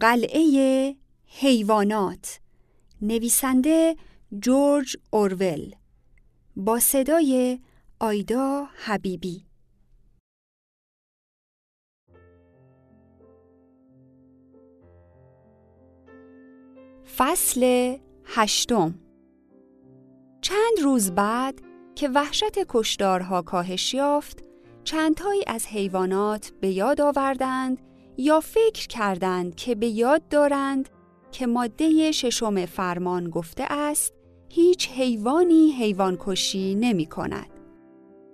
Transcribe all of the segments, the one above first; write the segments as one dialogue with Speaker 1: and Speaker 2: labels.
Speaker 1: قلعه حیوانات. نویسنده جورج اورول. با صدای آیدا حبیبی. فصل هشتم. چند روز بعد که وحشت کشدارها کاهش یافت چندتایی از حیوانات به یاد آوردند یا فکر کردند که به یاد دارند که ماده ششم فرمان گفته است هیچ حیوانی حیوان کشی نمی کند.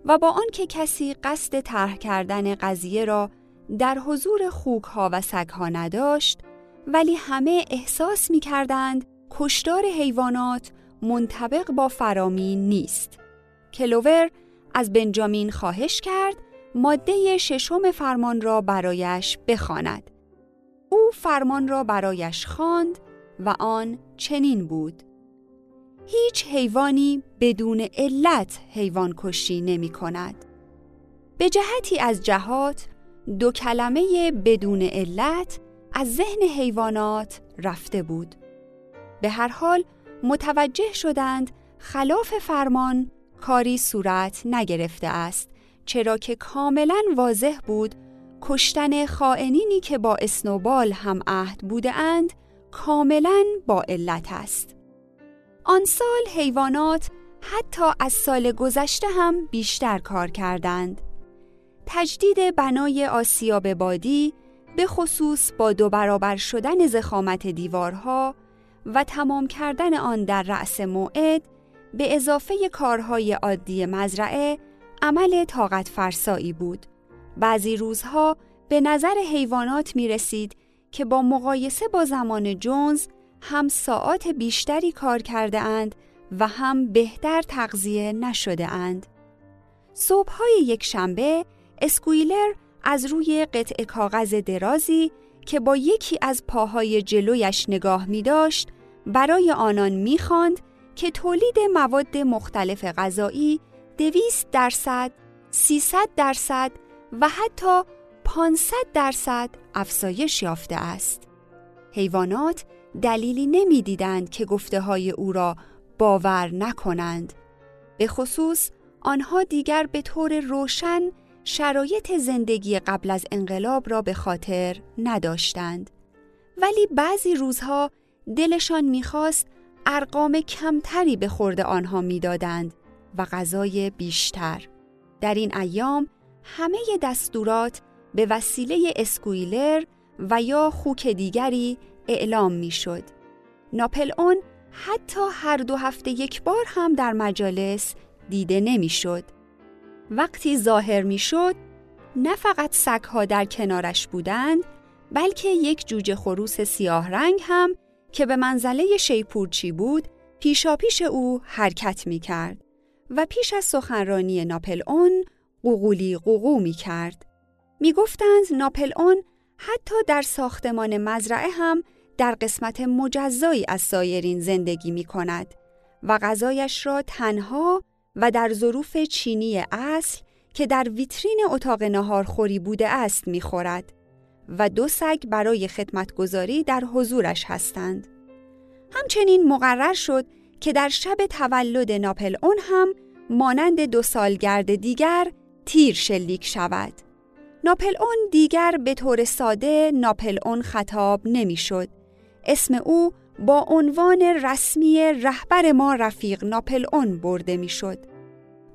Speaker 1: و با آنکه کسی قصد طرح کردن قضیه را در حضور خوکها و سگها نداشت ولی همه احساس می کردند کشدار حیوانات منطبق با فرامین نیست. کلوور از بنجامین خواهش کرد ماده ششم فرمان را برایش بخواند. او فرمان را برایش خواند و آن چنین بود. هیچ حیوانی بدون علت حیوان کشی نمی کند. به جهتی از جهات دو کلمه بدون علت از ذهن حیوانات رفته بود. به هر حال متوجه شدند خلاف فرمان کاری صورت نگرفته است چرا که کاملا واضح بود کشتن خائنینی که با اسنوبال هم عهد بوده اند کاملا با علت است. آن سال حیوانات حتی از سال گذشته هم بیشتر کار کردند. تجدید بنای آسیاب بادی به خصوص با دو برابر شدن زخامت دیوارها و تمام کردن آن در رأس موعد به اضافه کارهای عادی مزرعه عمل طاقت فرسایی بود. بعضی روزها به نظر حیوانات می رسید که با مقایسه با زمان جونز هم ساعات بیشتری کار کرده اند و هم بهتر تغذیه نشده اند. صبحهای یک شنبه اسکویلر از روی قطع کاغذ درازی که با یکی از پاهای جلویش نگاه می داشت برای آنان می خاند که تولید مواد مختلف غذایی دویست درصد، سیصد درصد و حتی 500 درصد افزایش یافته است. حیوانات دلیلی نمی‌دیدند که گفته های او را باور نکنند. به خصوص آنها دیگر به طور روشن شرایط زندگی قبل از انقلاب را به خاطر نداشتند. ولی بعضی روزها دلشان می‌خواست ارقام کمتری به خورد آنها می‌دادند و غذای بیشتر. در این ایام همه دستورات به وسیله اسکویلر و یا خوک دیگری اعلام می‌شد. ناپل اون حتی هر دو هفته یک بار هم در مجالس دیده نمی‌شد. وقتی ظاهر می‌شد نه فقط سگها در کنارش بودند بلکه یک جوجه خروس سیاه رنگ هم که به منزله شیپورچی بود پیشاپیش او حرکت می کرد و پیش از سخنرانی ناپل اون قوقولی قوقو می کرد. می گفتند ناپل اون حتی در ساختمان مزرعه هم در قسمت مجزایی از سایرین زندگی می کند و غذایش را تنها و در ظروف چینی اصل که در ویترین اتاق نهارخوری بوده است می خورد و دو سگ برای خدمتگذاری در حضورش هستند. همچنین مقرر شد که در شب تولد ناپل اون هم مانند دو سالگرد دیگر تیر شلیک شود. ناپل اون دیگر به طور ساده ناپل اون خطاب نمی‌شد. اسم او با عنوان رسمی رهبر ما رفیق ناپل اون برده می‌شد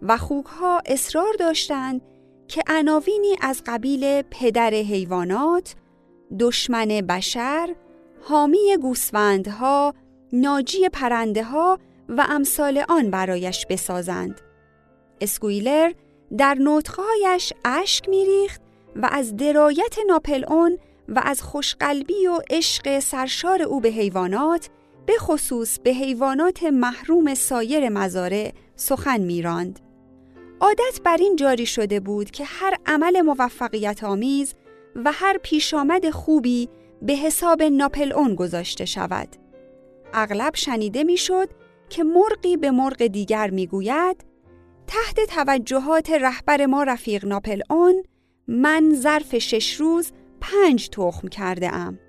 Speaker 1: و خوکها اصرار داشتند که عناوینی از قبیل پدر حیوانات، دشمن بشر، حامی گوسفندها، ناجی پرنده ها و امثال آن برایش بسازند. اسکویلر در نطقهایش اشک میریخت و از درایت ناپل اون و از خوشقلبی و عشق سرشار او به حیوانات به خصوص به حیوانات محروم سایر مزارع سخن میراند. عادت بر این جاری شده بود که هر عمل موفقیت آمیز و هر پیشامد خوبی به حساب ناپل اون گذاشته شود. اغلب شنیده می‌شد که مرغی به مرغ دیگر می‌گوید تحت توجهات رهبر ما رفیق ناپل اون من ظرف شش روز پنج تخم کرده ام.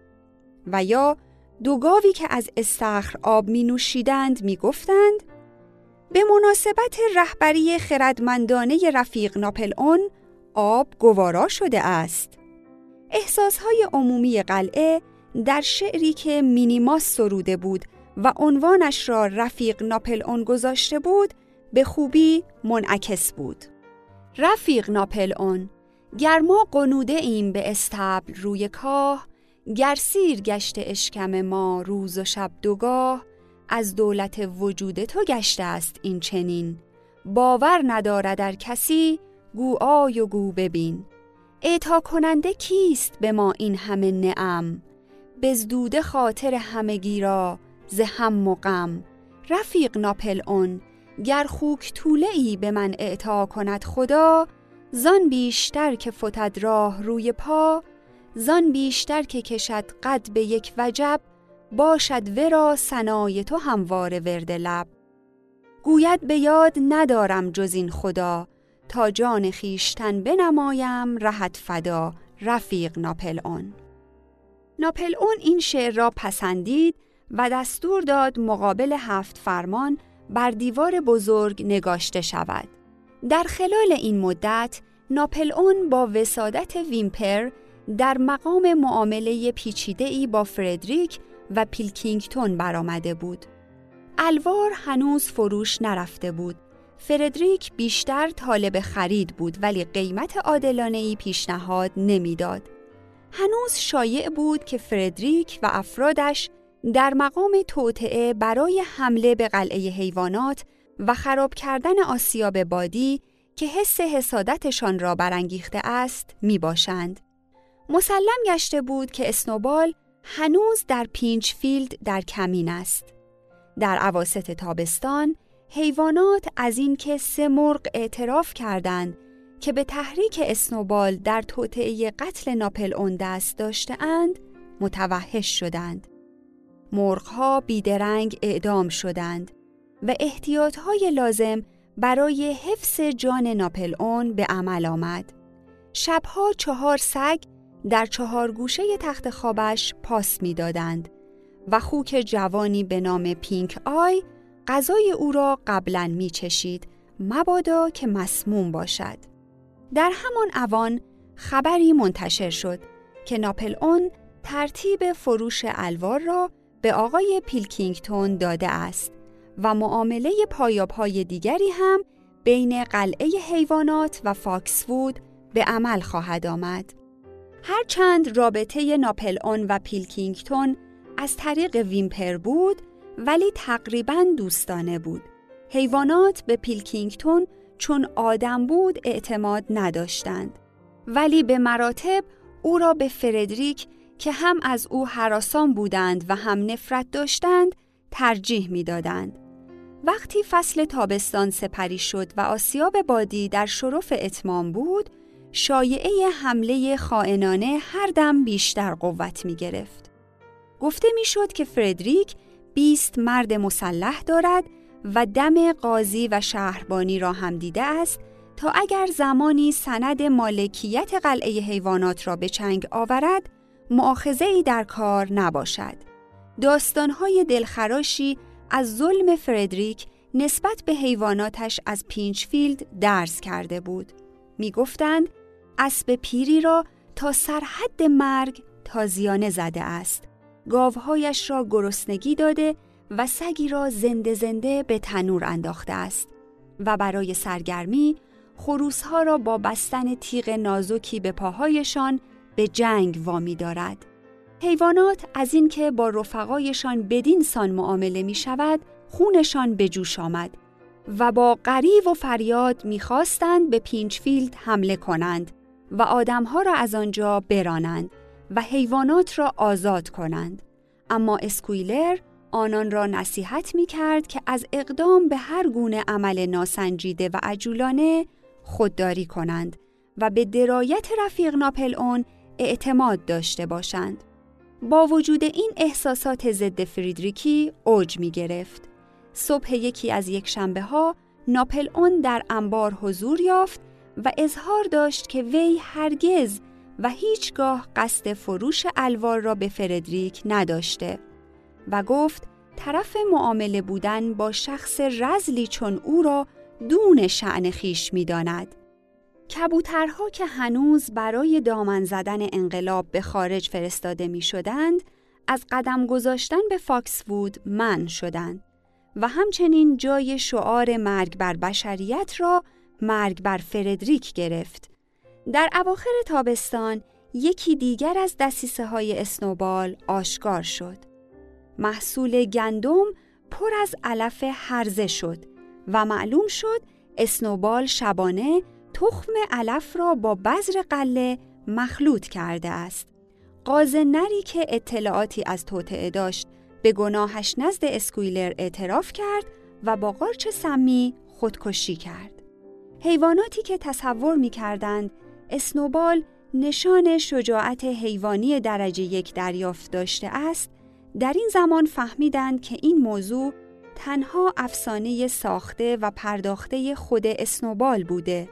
Speaker 1: و یا دو گاوی که از استخر آب می نوشیدند می گفتند به مناسبت رهبری خردمندانه رفیق ناپل اون آب گوارا شده است. احساسهای عمومی قلعه در شعری که مینیماس سروده بود و عنوانش را رفیق ناپل اون گذاشته بود به خوبی منعکس بود. رفیق ناپل اون گرما قنوده ایم به استبل روی کاه گر سیر گشت اشکم ما روز و شب دوگاه از دولت وجود تو گشته است این چنین. باور ندارد در کسی گو آی و گو ببین. اعطا کننده کیست به ما این همه نعم؟ بزدوده خاطر همگی را ز هم و غم. رفیق ناپل اون گر خوک طوله ای به من اعطا کند خدا زان بیشتر که فتد راه روی پا زان بیشتر که کشد قد به یک وجب باشد ورا سنای تو هموار ورد لب. گوید به یاد ندارم جز این خدا تا جان خیشتن بنمایم رهت فدا رفیق ناپل اون. ناپل اون این شعر را پسندید و دستور داد مقابل هفت فرمان بر دیوار بزرگ نگاشته شود. در خلال این مدت ناپل اون با وسادت ویمپر در مقام معامله پیچیده‌ای با فردریک و پیلکینگتون برآمده بود. الوار هنوز فروش نرفته بود. فردریک بیشتر طالب خرید بود ولی قیمت عادلانه‌ای پیشنهاد نمی‌داد. هنوز شایع بود که فردریک و افرادش در مقام توطئه برای حمله به قلعه حیوانات و خراب کردن آسیاب بادی که حس حسادتشان را برانگیخته است می باشند. مسلم گشته بود که اسنوبال هنوز در پینچفیلد در کمین است. در اواسط تابستان حیوانات از اینکه سه مرغ اعتراف کردند که به تحریک اسنوبال در توطعه قتل ناپل اون دست داشتهاند متوحش شدند. مرغها بیدرنگ اعدام شدند و احتیاطهای لازم برای حفظ جان ناپل اون به عمل آمد. شبها چهار سگ در چهار گوشه تخت خوابش پاس می‌دادند و خوک جوانی به نام پینک آی غذای او را قبلا می چشید مبادا که مسموم باشد. در همان اوان خبری منتشر شد که ناپلئون ترتیب فروش الوار را به آقای پیلکینگتون داده است و معامله پایاپای دیگری هم بین قلعه حیوانات و فاکسوود به عمل خواهد آمد. هرچند رابطه ناپلئون و پیلکینگتون از طریق ویمپر بود ولی تقریبا دوستانه بود. حیوانات به پیلکینگتون چون آدم بود اعتماد نداشتند. ولی به مراتب او را به فردریک که هم از او حراسان بودند و هم نفرت داشتند ترجیح می‌دادند. وقتی فصل تابستان سپری شد و آسیاب بادی در شرف اتمام بود، شایعه حمله خائنانه هر دم بیشتر قوت می گرفت. گفته می شد که فردریک بیست مرد مسلح دارد و دم قاضی و شهربانی را هم دیده است تا اگر زمانی سند مالکیت قلعه حیوانات را به چنگ آورد مؤاخذه ای در کار نباشد. داستانهای دلخراشی از ظلم فردریک نسبت به حیواناتش از پینچفیلد درز کرده بود. می گفتند اسب پیری را تا سرحد مرگ تازیانه زده است. گاوهایش را گرسنگی داده و سگی را زنده زنده به تنور انداخته است و برای سرگرمی خروسها را با بستن تیغ نازکی به پاهایشان به جنگ وامی دارد. حیوانات از اینکه با رفقایشان بدین سان معامله می شود خونشان به جوش آمد و با غریب و فریاد می‌خواستند به پینچفیلد حمله کنند و آدمها را از آنجا برانند و حیوانات را آزاد کنند اما اسکویلر آنان را نصیحت می کرد که از اقدام به هر گونه عمل ناسنجیده و عجولانه خودداری کنند و به درایت رفیق ناپل اون اعتماد داشته باشند. با وجود این احساسات ضد فریدریکی اوج می گرفت. صبح یکی از یک شنبه ها ناپل اون در انبار حضور یافت و اظهار داشت که وی هرگز و هیچگاه قصد فروش الوار را به فردریک نداشته و گفت طرف معامله بودن با شخص رزلی چون او را دون شعن خیش می داند. کبوترها که هنوز برای دامن زدن انقلاب به خارج فرستاده می شدند، از قدم گذاشتن به فاکس وود من شدند و همچنین جای شعار مرگ بر بشریت را مرگ بر فردریک گرفت. در اواخر تابستان یکی دیگر از دسیسه های اسنوبال آشکار شد. محصول گندم پر از علف هرزه شد و معلوم شد اسنوبال شبانه تخم علف را با بذر قله مخلوط کرده است. قاز نری که اطلاعاتی از توطعه داشت به گناهش نزد اسکویلر اعتراف کرد و با قارچ سمی خودکشی کرد. حیواناتی که تصور می کردند اسنوبال نشان شجاعت حیوانی درجه یک دریافت داشته است، در این زمان فهمیدند که این موضوع تنها افسانه ساخته و پرداخته خود اسنوبال بوده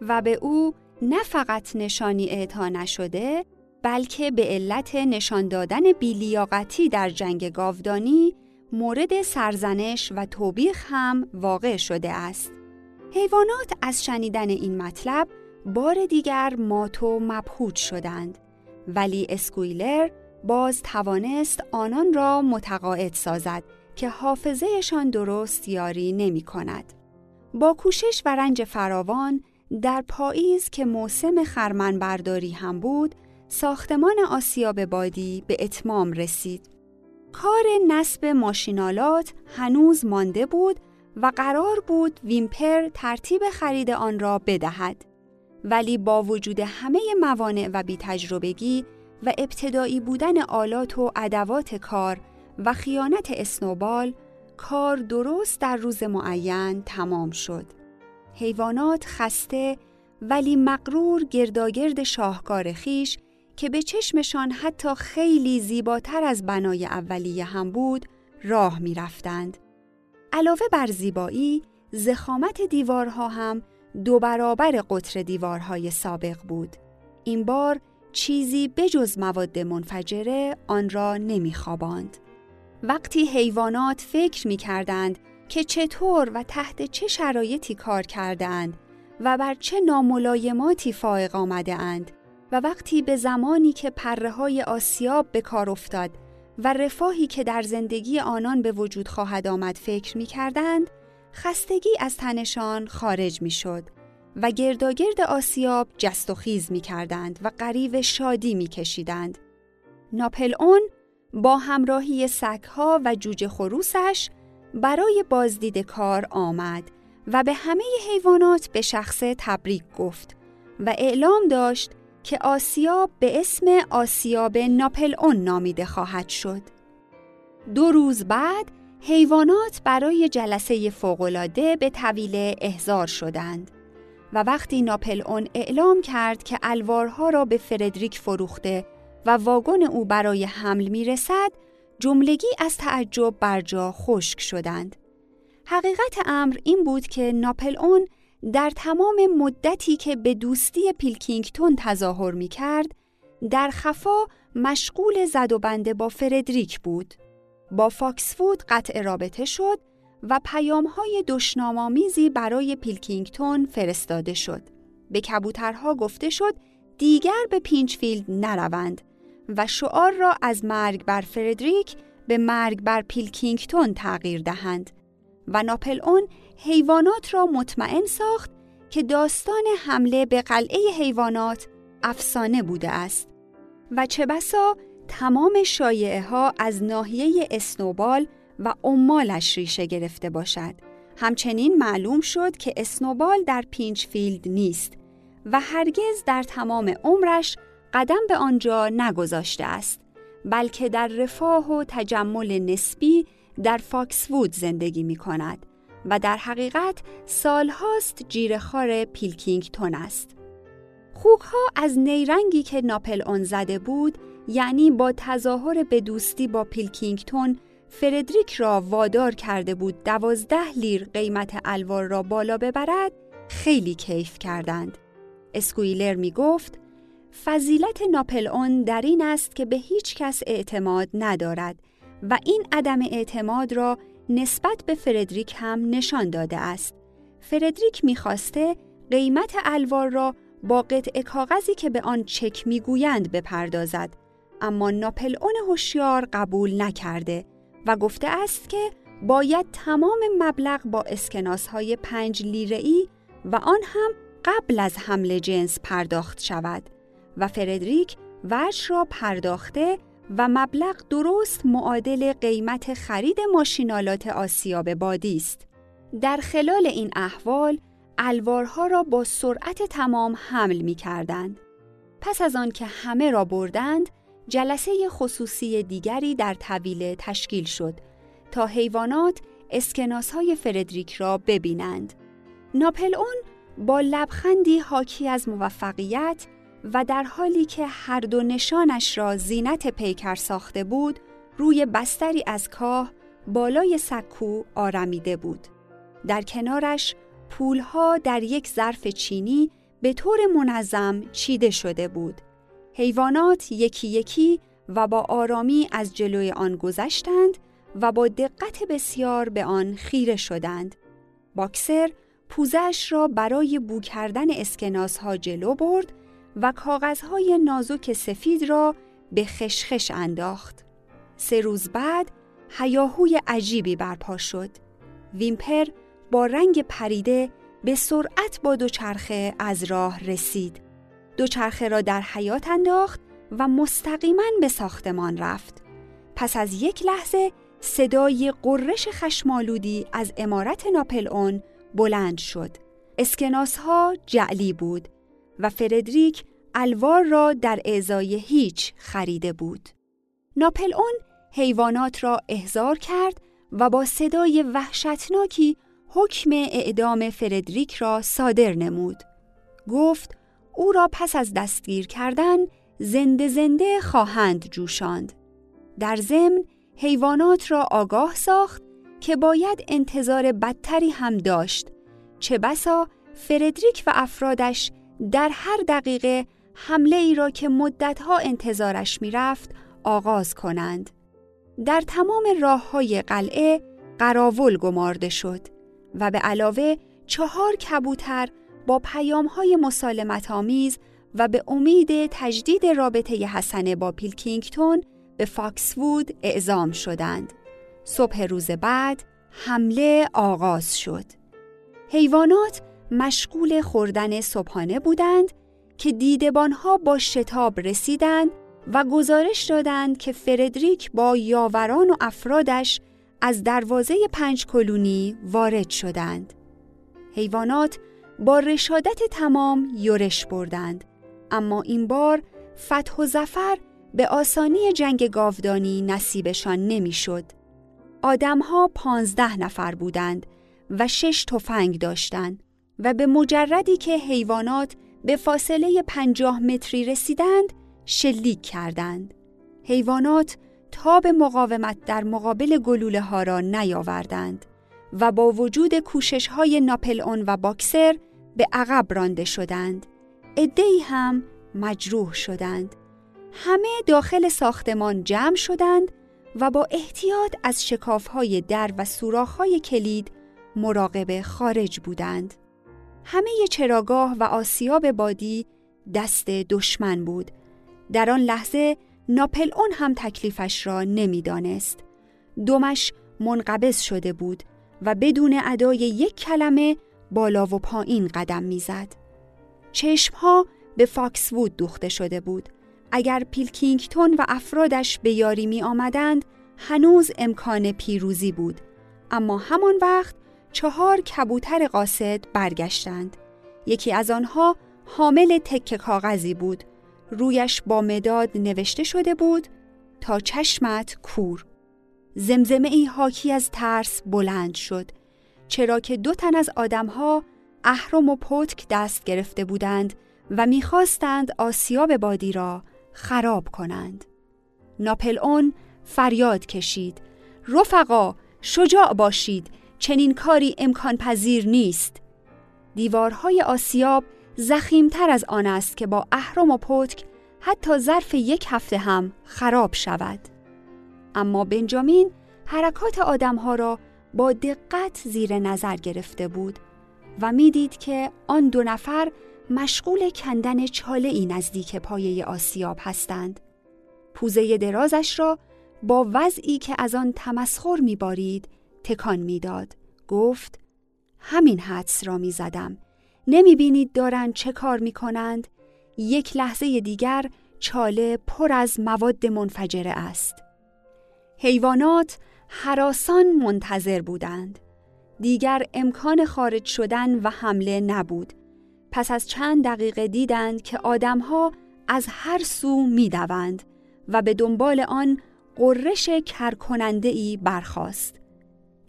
Speaker 1: و به او نه فقط نشانی اعطا نشده بلکه به علت نشان دادن بیلیاقتی در جنگ گاودانی مورد سرزنش و توبیخ هم واقع شده است. حیوانات از شنیدن این مطلب بار دیگر مات و مبهوت شدند ولی اسکویلر باز توانست آنان را متقاعد سازد که حافظهشان درست یاری نمی کند. با کوشش و رنج فراوان در پاییز که موسم خرمن برداری هم بود ساختمان آسیاب بادی به اتمام رسید. کار نصب ماشینالات هنوز مانده بود و قرار بود ویمپر ترتیب خرید آن را بدهد. ولی با وجود همه موانع و بی تجربگی و ابتدایی بودن آلات و ادوات کار و خیانت اسنوبال کار درست در روز معین تمام شد. حیوانات خسته ولی مقرور گرداگرد شاهکار خیش که به چشمشان حتی خیلی زیباتر از بنای اولیه هم بود راه می رفتند. علاوه بر زیبایی، زخامت دیوارها هم دو برابر قطر دیوارهای سابق بود. این بار چیزی بجز مواد منفجره آن را نمیخواباند. وقتی حیوانات فکر می کردند که چطور و تحت چه شرایطی کار کردند و بر چه ناملایماتی فائق آمده اند و وقتی به زمانی که پره های آسیاب به کار افتاد و رفاهی که در زندگی آنان به وجود خواهد آمد فکر می کردند، خستگی از تنشان خارج می شد و گرداگرد آسیاب جست و خیز می کردند و قریب شادی می کشیدند. ناپل اون با همراهی سگها و جوجه خروسش برای بازدید کار آمد و به همه حیوانات به شخص تبریک گفت و اعلام داشت که آسیاب به اسم آسیاب ناپل اون نامیده خواهد شد. دو روز بعد حیوانات برای جلسه فوقالعاده به طویل احضار شدند و وقتی ناپل اون اعلام کرد که الوارها را به فردریک فروخته و واگن او برای حمل می رسد، جملگی از تعجب بر جا خشک شدند. حقیقت امر این بود که ناپل اون در تمام مدتی که به دوستی پیلکینگتون تظاهر می کرد، در خفا مشغول زد و بنده با فردریک بود. با فاکسفود قطع رابطه شد و پیامهای دشنامامیزی برای پیلکینگتون فرستاده شد. به کبوترها گفته شد دیگر به پینچفیلد نروند و شعار را از مرگ بر فردریک به مرگ بر پیلکینگتون تغییر دهند و ناپلئون حیوانات را مطمئن ساخت که داستان حمله به قلعه حیوانات افسانه بوده است و چه بسا تمام شایعه ها از ناحیه اسنوبال و عمالش ریشه گرفته باشد. همچنین معلوم شد که اسنوبال در پینچفیلد نیست و هرگز در تمام عمرش قدم به آنجا نگذاشته است بلکه در رفاه و تجمل نسبی در فاکسوود زندگی می کند و در حقیقت سالهاست جیره‌خوار پیلکینگتون است. خوکها از نیرنگی که ناپلئون زده بود یعنی با تظاهر به دوستی با پیلکینگتون فردریک را وادار کرده بود دوازده لیر قیمت الوار را بالا ببرد خیلی کیف کردند. اسکویلر می گفت فضیلت ناپلئون در این است که به هیچ کس اعتماد ندارد و این عدم اعتماد را نسبت به فردریک هم نشان داده است. فردریک می‌خواسته قیمت الوار را با قطع کاغذی که به آن چک می‌گویند بپردازد اما ناپلئون هوشیار قبول نکرده و گفته است که باید تمام مبلغ با اسکناس های پنج لیره ای و آن هم قبل از حمل جنس پرداخت شود و فردریک وجه را پرداخته و مبلغ درست معادل قیمت خرید ماشینالات آسیاب بادی است. در خلال این احوال الوارها را با سرعت تمام حمل می کردند. پس از آن که همه را بردند، جلسه خصوصی دیگری در طویله تشکیل شد تا حیوانات اسکناس های فردریک را ببینند. ناپلئون با لبخندی حاکی از موفقیت و در حالی که هر دو نشانش را زینت پیکر ساخته بود، روی بستری از کاه بالای سکو آرمیده بود. در کنارش پولها در یک ظرف چینی به طور منظم چیده شده بود. حیوانات یکی یکی و با آرامی از جلوی آن گذشتند و با دقت بسیار به آن خیره شدند. باکسر پوزش را برای بو کردن اسکناس ها جلو برد و کاغذهای نازک سفید را به خشخش انداخت. سه روز بعد هیاهوی عجیبی برپا شد. ویمپر با رنگ پریده به سرعت با دوچرخه از راه رسید. دوچرخه را در حیات انداخت و مستقیما به ساختمان رفت. پس از یک لحظه صدای قررش خشمالودی از امارت ناپلئون بلند شد. اسکناس ها جعلی بود و فردریک الوار را در اعضای هیچ خریده بود. ناپلئون حیوانات را احضار کرد و با صدای وحشتناکی حکم اعدام فردریک را صادر نمود. گفت او را پس از دستگیر کردن زنده زنده خواهند جوشاند. در ضمن حیوانات را آگاه ساخت که باید انتظار بدتری هم داشت چه بسا فردریک و افرادش در هر دقیقه حمله ای را که مدتها انتظارش می‌رفت آغاز کنند. در تمام راه های قلعه قراول گمارده شد و به علاوه چهار کبوتر با پیام های مسالمت آمیز و به امید تجدید رابطه حسنه با پیلکینگتون به فاکسوود اعزام شدند. صبح روز بعد حمله آغاز شد. حیوانات مشغول خوردن صبحانه بودند که دیدبانها با شتاب رسیدند و گزارش دادند که فردریک با یاوران و افرادش از دروازه پنج کلونی وارد شدند. حیوانات با رشادت تمام یورش بردند اما این بار فتح و زفر به آسانی جنگ گاودانی نصیبشان نمی‌شد. آدمها پانزده نفر بودند و شش تفنگ داشتند و به مجردی که حیوانات به فاصله پنجاه متری رسیدند شلیک کردند. حیوانات تاب مقاومت در مقابل گلوله ها را نیاوردند و با وجود کوشش های ناپلئون و باکسر به عقب رانده شدند. ادهی هم مجروح شدند. همه داخل ساختمان جمع شدند و با احتیاط از شکافهای در و سوراخهای کلید مراقب خارج بودند. همه چراگاه و آسیاب بادی دست دشمن بود. در آن لحظه ناپلئون هم تکلیفش را نمی‌دانست. دمش منقبض شده بود و بدون ادای یک کلمه بالا و پایین قدم می‌زد. چشمها به فاکس وود دوخته شده بود. اگر پیلکینگتون و افرادش به یاری می آمدند، هنوز امکان پیروزی بود. اما همان وقت چهار کبوتر قاصد برگشتند. یکی از آنها حامل تکه کاغذی بود. رویش با مداد نوشته شده بود تا چشمت کور. زمزمه ای حاکی از ترس بلند شد. چرا که دو تن از آدمها اهرم و پتک دست گرفته بودند و می‌خواستند آسیاب بادی را خراب کنند. ناپلئون فریاد کشید رفقا شجاع باشید چنین کاری امکان پذیر نیست دیوارهای آسیاب زخیمتر از آن است که با اهرم و پتک حتی ظرف یک هفته هم خراب شود. اما بنجامین حرکات آدمها را با دقت زیر نظر گرفته بود و می‌دید که آن دو نفر مشغول کندن چاله ای نزدیک پایه آسیاب هستند. پوزه درازش را با وضعی که از آن تمسخر میبارید تکان می‌داد. گفت همین حدس را می‌زدم. نمی بینید دارند چه کار می کنند؟ یک لحظه دیگر چاله پر از مواد منفجره است. حیوانات حراسان منتظر بودند. دیگر امکان خارج شدن و حمله نبود. پس از چند دقیقه دیدند که آدمها از هر سو می‌دوند و به دنبال آن قررش کرکننده ای برخاست.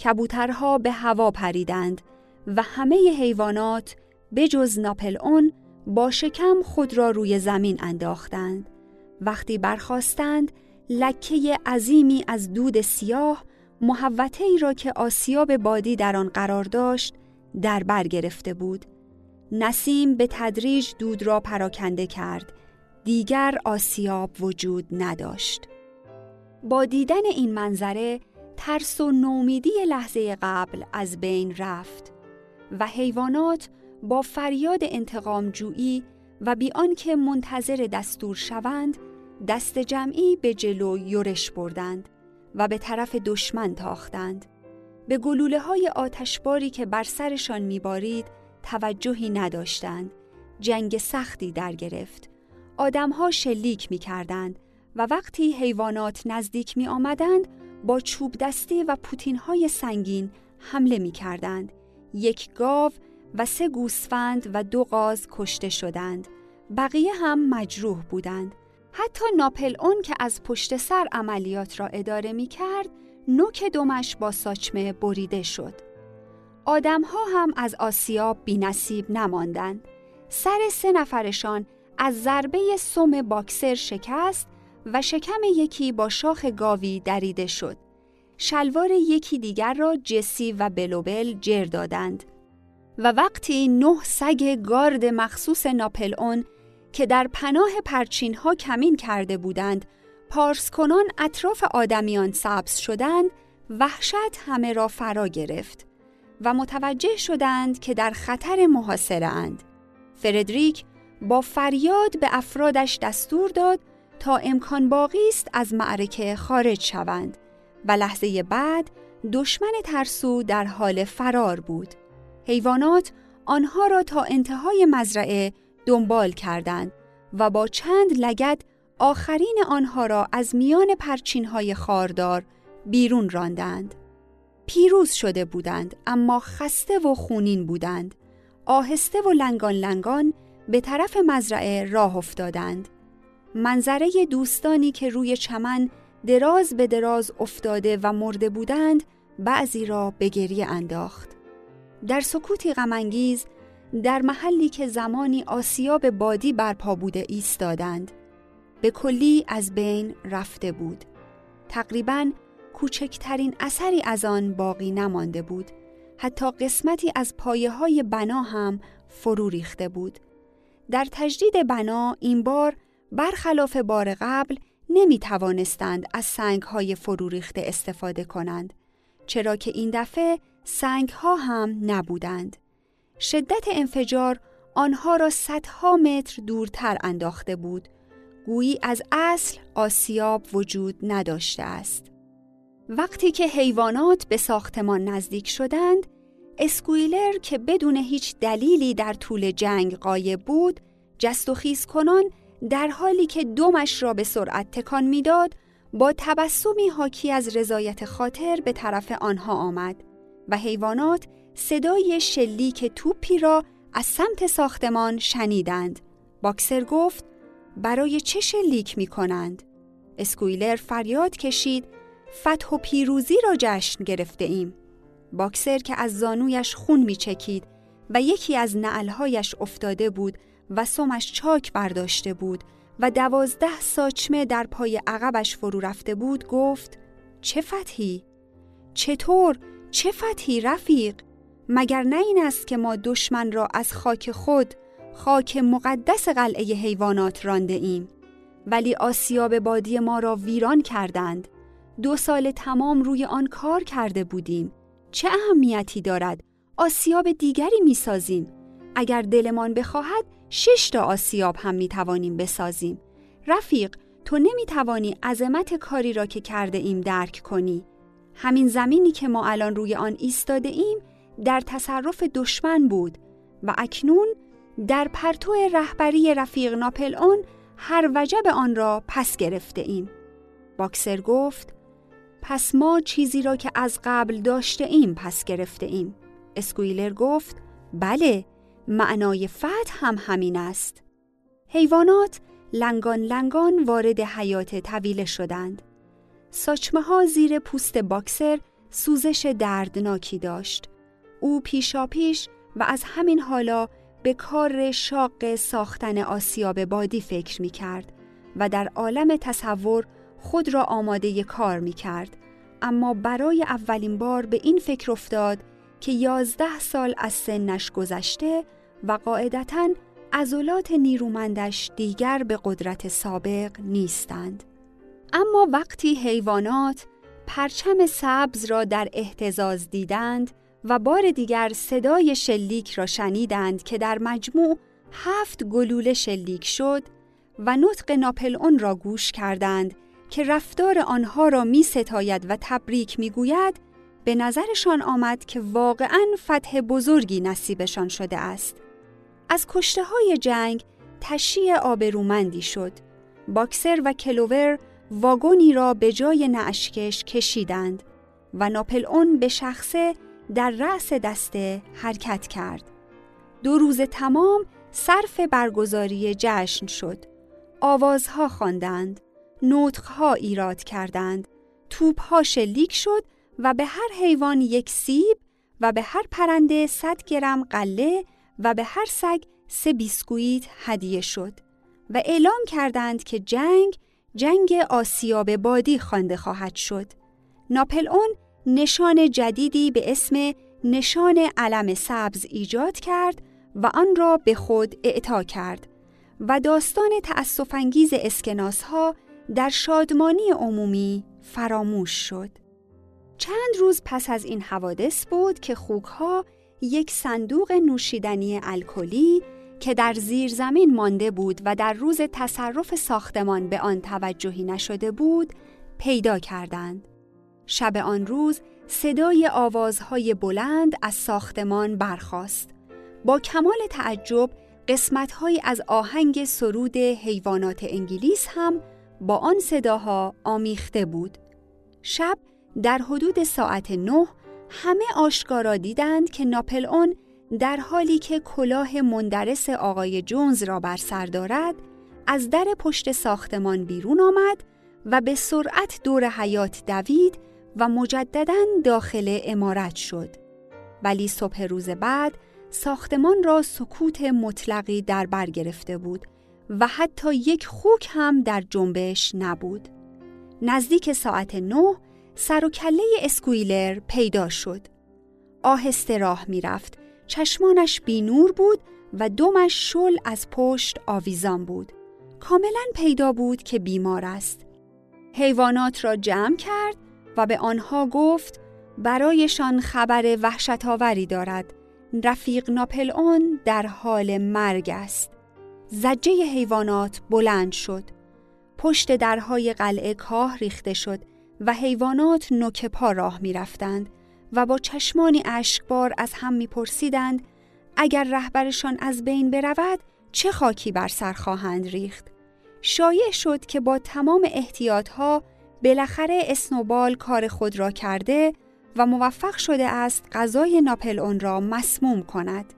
Speaker 1: کبوترها به هوا پریدند و همه حیوانات بجز ناپل اون با شکم خود را روی زمین انداختند. وقتی برخواستند لکه عظیمی از دود سیاه محوته ای را که آسیاب بادی در آن قرار داشت در بر گرفته بود. نسیم به تدریج دود را پراکنده کرد. دیگر آسیاب وجود نداشت. با دیدن این منظره ترس و نومیدی لحظه قبل از بین رفت و حیوانات با فریاد انتقام جویی و بی آنکه منتظر دستور شوند دست جمعی به جلو یورش بردند و به طرف دشمن تاختند به گلوله های آتشباری که بر سرشان میبارید توجهی نداشتند جنگ سختی در گرفت آدمها شلیک می کردند و وقتی حیوانات نزدیک می آمدند با چوب دستی و پوتین های سنگین حمله می کردند. یک گاو و سه گوسفند و دو قاز کشته شدند. بقیه هم مجروح بودند. حتی ناپل اون که از پشت سر عملیات را اداره می کرد، نوک دمش با ساچمه بریده شد. آدمها هم از آسیاب بی نصیب نماندند. سر سه نفرشان از ضربه سم باکسر شکست و شکم یکی با شاخ گاوی دریده شد. شلوار یکی دیگر را جسی و بلوبل جر دادند. و وقتی نه سگ گارد مخصوص ناپل اون که در پناه پرچین ها کمین کرده بودند پارس کنان اطراف آدمیان سبز شدند وحشت همه را فرا گرفت و متوجه شدند که در خطر محاصره اند. فردریک با فریاد به افرادش دستور داد تا امکان باقی است از معرکه خارج شوند و لحظه بعد دشمن ترسو در حال فرار بود. حیوانات آنها را تا انتهای مزرعه دنبال کردند و با چند لگد آخرین آنها را از میان پرچینهای خاردار بیرون راندند. پیروز شده بودند اما خسته و خونین بودند. آهسته و لنگان لنگان به طرف مزرعه راه افتادند. منظره دوستانی که روی چمن دراز به دراز افتاده و مرده بودند بعضی را به گریه انداخت. در سکوتی غمانگیز در محلی که زمانی آسیاب بادی برپا بوده ایستادند به کلی از بین رفته بود. تقریبا کوچکترین اثری از آن باقی نمانده بود. حتی قسمتی از پایه های بنا هم فرو ریخته بود. در تجدید بنا این بار برخلاف بار قبل نمی توانستند از سنگ های فرو ریخته استفاده کنند چرا که این دفعه سنگ ها هم نبودند. شدت انفجار آنها را صدها متر دورتر انداخته بود. گویی از اصل آسیاب وجود نداشته است. وقتی که حیوانات به ساختمان نزدیک شدند اسکویلر که بدون هیچ دلیلی در طول جنگ قایب بود جست و خیز کنان در حالی که دومش را به سرعت تکان می‌داد با تبسمی حاکی از رضایت خاطر به طرف آنها آمد و حیوانات صدای شلیک توپی را از سمت ساختمان شنیدند. باکسر گفت برای چه شلیک می کنند؟ اسکویلر فریاد کشید فتح و پیروزی را جشن گرفته ایم. باکسر که از زانویش خون می چکید و یکی از نعلهایش افتاده بود و سمش چاک برداشته بود و دوازده ساچمه در پای عقبش فرو رفته بود گفت چه فتحی؟ چطور؟ چه فتحی رفیق؟ مگر نه این است که ما دشمن را از خاک خود خاک مقدس قلعه حیوانات رانده ایم. ولی آسیاب بادی ما را ویران کردند. دو سال تمام روی آن کار کرده بودیم. چه اهمیتی دارد؟ آسیاب دیگری می سازیم. اگر دلمان بخواهد شش تا آسیاب هم می توانیم بسازیم. رفیق تو نمی توانی عظمت کاری را که کرده ایم درک کنی. همین زمینی که ما الان روی آن ایستاده ایم در تصرف دشمن بود و اکنون در پرتو رهبری رفیق ناپلئون هر وجب آن را پس گرفته ایم. باکسر گفت پس ما چیزی را که از قبل داشته ایم پس گرفته ایم. اسکویلر گفت بله معنای فتح هم همین است. حیوانات لنگان لنگان وارد حیاط طویله شدند. ساچمه ها زیر پوست باکسر سوزش دردناکی داشت. او پیشا پیش و از همین حالا به کار شاق ساختن آسیاب بادی فکر می کرد و در عالم تصور خود را آماده کار می کرد. اما برای اولین بار به این فکر افتاد که یازده سال از سنش گذشته و قاعدتا عضلات نیرومندش دیگر به قدرت سابق نیستند. اما وقتی حیوانات پرچم سبز را در احتزاز دیدند و بار دیگر صدای شلیک را شنیدند که در مجموع هفت گلوله شلیک شد و نطق ناپل اون را گوش کردند که رفتار آنها را می ستاید و تبریک می گوید به نظرشان آمد که واقعا فتح بزرگی نصیبشان شده است. از کشته های جنگ تشییع آبرومندی شد. باکسر و کلوور واگونی را به جای نعشکش کشیدند و ناپل اون به شخصه در رأس دسته حرکت کرد. دو روز تمام صرف برگزاری جشن شد. آوازها خواندند، نطقها ایراد کردند، توپها شلیک شد و به هر حیوان یک سیب و به هر پرنده 100 گرم قله و به هر سگ سه بیسکویت هدیه شد و اعلام کردند که جنگ جنگ آسیاب بادی خوانده خواهد شد. ناپل اون نشان جدیدی به اسم نشان علم سبز ایجاد کرد و آن را به خود اعطا کرد و داستان تأسفانگیز اسکناس ها در شادمانی عمومی فراموش شد. چند روز پس از این حوادث بود که خوکها یک صندوق نوشیدنی الکلی که در زیر زمین مانده بود و در روز تصرف ساختمان به آن توجهی نشده بود پیدا کردند. شب آن روز صدای آوازهای بلند از ساختمان برخاست. با کمال تعجب قسمتهایی از آهنگ سرود حیوانات انگلیس هم با آن صداها آمیخته بود. شب در حدود ساعت نه همه آشکارا دیدند که ناپل اون در حالی که کلاه مندرس آقای جونز را بر سر دارد از در پشت ساختمان بیرون آمد و به سرعت دور حیات دوید و مجددا داخل امارت شد. ولی صبح روز بعد ساختمان را سکوت مطلقی در بر گرفته بود و حتی یک خوک هم در جنبش نبود. نزدیک ساعت نه سر و کله اسکویلر پیدا شد. آهسته راه می‌رفت. چشمانش بینور بود و دمش شل از پشت آویزان بود. کاملا پیدا بود که بیمار است. حیوانات را جمع کرد و به آنها گفت برایشان خبر وحشت آوری دارد. رفیق ناپل اون در حال مرگ است. زجه حیوانات بلند شد. پشت درهای قلعه کاه ریخته شد و حیوانات نوک پا راه می رفتند و با چشمانی اشکبار از هم می پرسیدند اگر رهبرشان از بین برود چه خاکی بر سر خواهند ریخت. شایع شد که با تمام احتیاطها بالاخره اسنوبال کار خود را کرده و موفق شده است غذای ناپل اون را مسموم کند.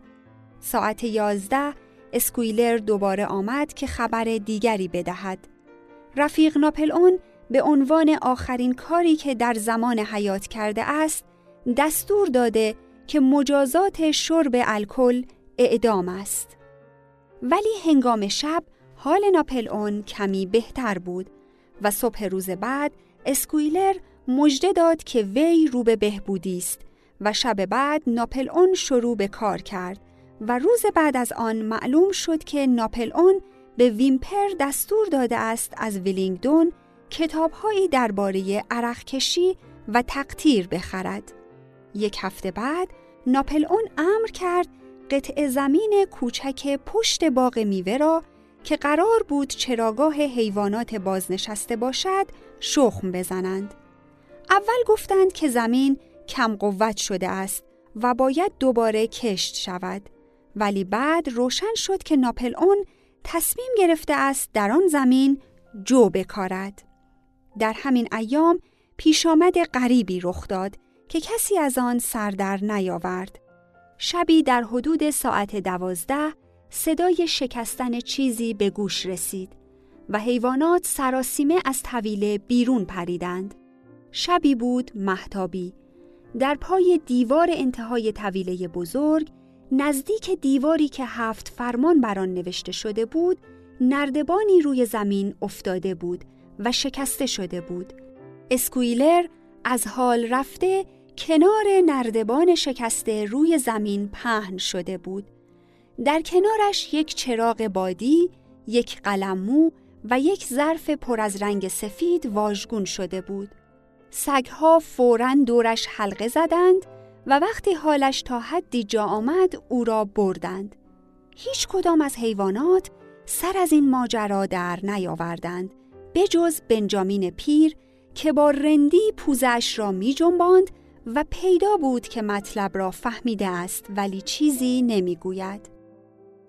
Speaker 1: ساعت یازده اسکویلر دوباره آمد که خبر دیگری بدهد. رفیق ناپل اون به عنوان آخرین کاری که در زمان حیات کرده است دستور داده که مجازات شرب الکل اعدام است. ولی هنگام شب حال ناپل اون کمی بهتر بود و صبح روز بعد اسکویلر مژده داد که وی رو به بهبودی است و شب بعد ناپل اون شروع به کار کرد و روز بعد از آن معلوم شد که ناپل اون به ویمپر دستور داده است از ویلینگدون کتابهایی درباره عرقکشی و تقطیر بخرد. یک هفته بعد ناپل اون امر کرد قطع زمین کوچک پشت باغ میوه را که قرار بود چراگاه حیوانات بازنشسته باشد شخم بزنند. اول گفتند که زمین کم قوت شده است و باید دوباره کشت شود. ولی بعد روشن شد که ناپل اون تصمیم گرفته است در آن زمین جو بکارد. در همین ایام پیش آمد غریبی رخ داد که کسی از آن سردر نیاورد. شبی در حدود ساعت دوازده صدای شکستن چیزی به گوش رسید و حیوانات سراسیمه از طویله بیرون پریدند. شبی بود محتابی. در پای دیوار انتهای طویله بزرگ نزدیک دیواری که هفت فرمان بر آن نوشته شده بود نردبانی روی زمین افتاده بود و شکسته شده بود اسکویلر از حال رفته کنار نردبان شکسته روی زمین پهن شده بود در کنارش یک چراغ بادی، یک قلممو و یک ظرف پر از رنگ سفید واژگون شده بود. سگها فوراً دورش حلقه زدند و وقتی حالش تا حدی جا آمد او را بردند. هیچ کدام از حیوانات سر از این ماجرا در نیاوردند بجز بنجامین پیر که با رندی پوزش را می جنباند و پیدا بود که مطلب را فهمیده است ولی چیزی نمی‌گوید.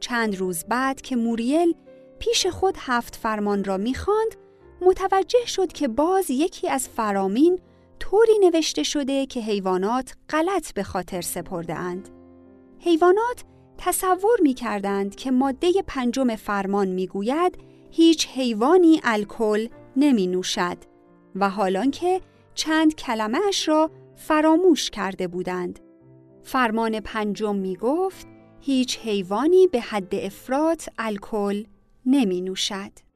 Speaker 1: چند روز بعد که موریل پیش خود هفت فرمان را می‌خواند متوجه شد که باز یکی از فرامین طوری نوشته شده که حیوانات غلط به خاطر سپرده اند. حیوانات تصور می کردند که ماده پنجم فرمان می گوید هیچ حیوانی الکل نمی نوشد و حالان که چند کلمه را فراموش کرده بودند. فرمان پنجم می گفت هیچ حیوانی به حد افراط الکل نمی نوشد.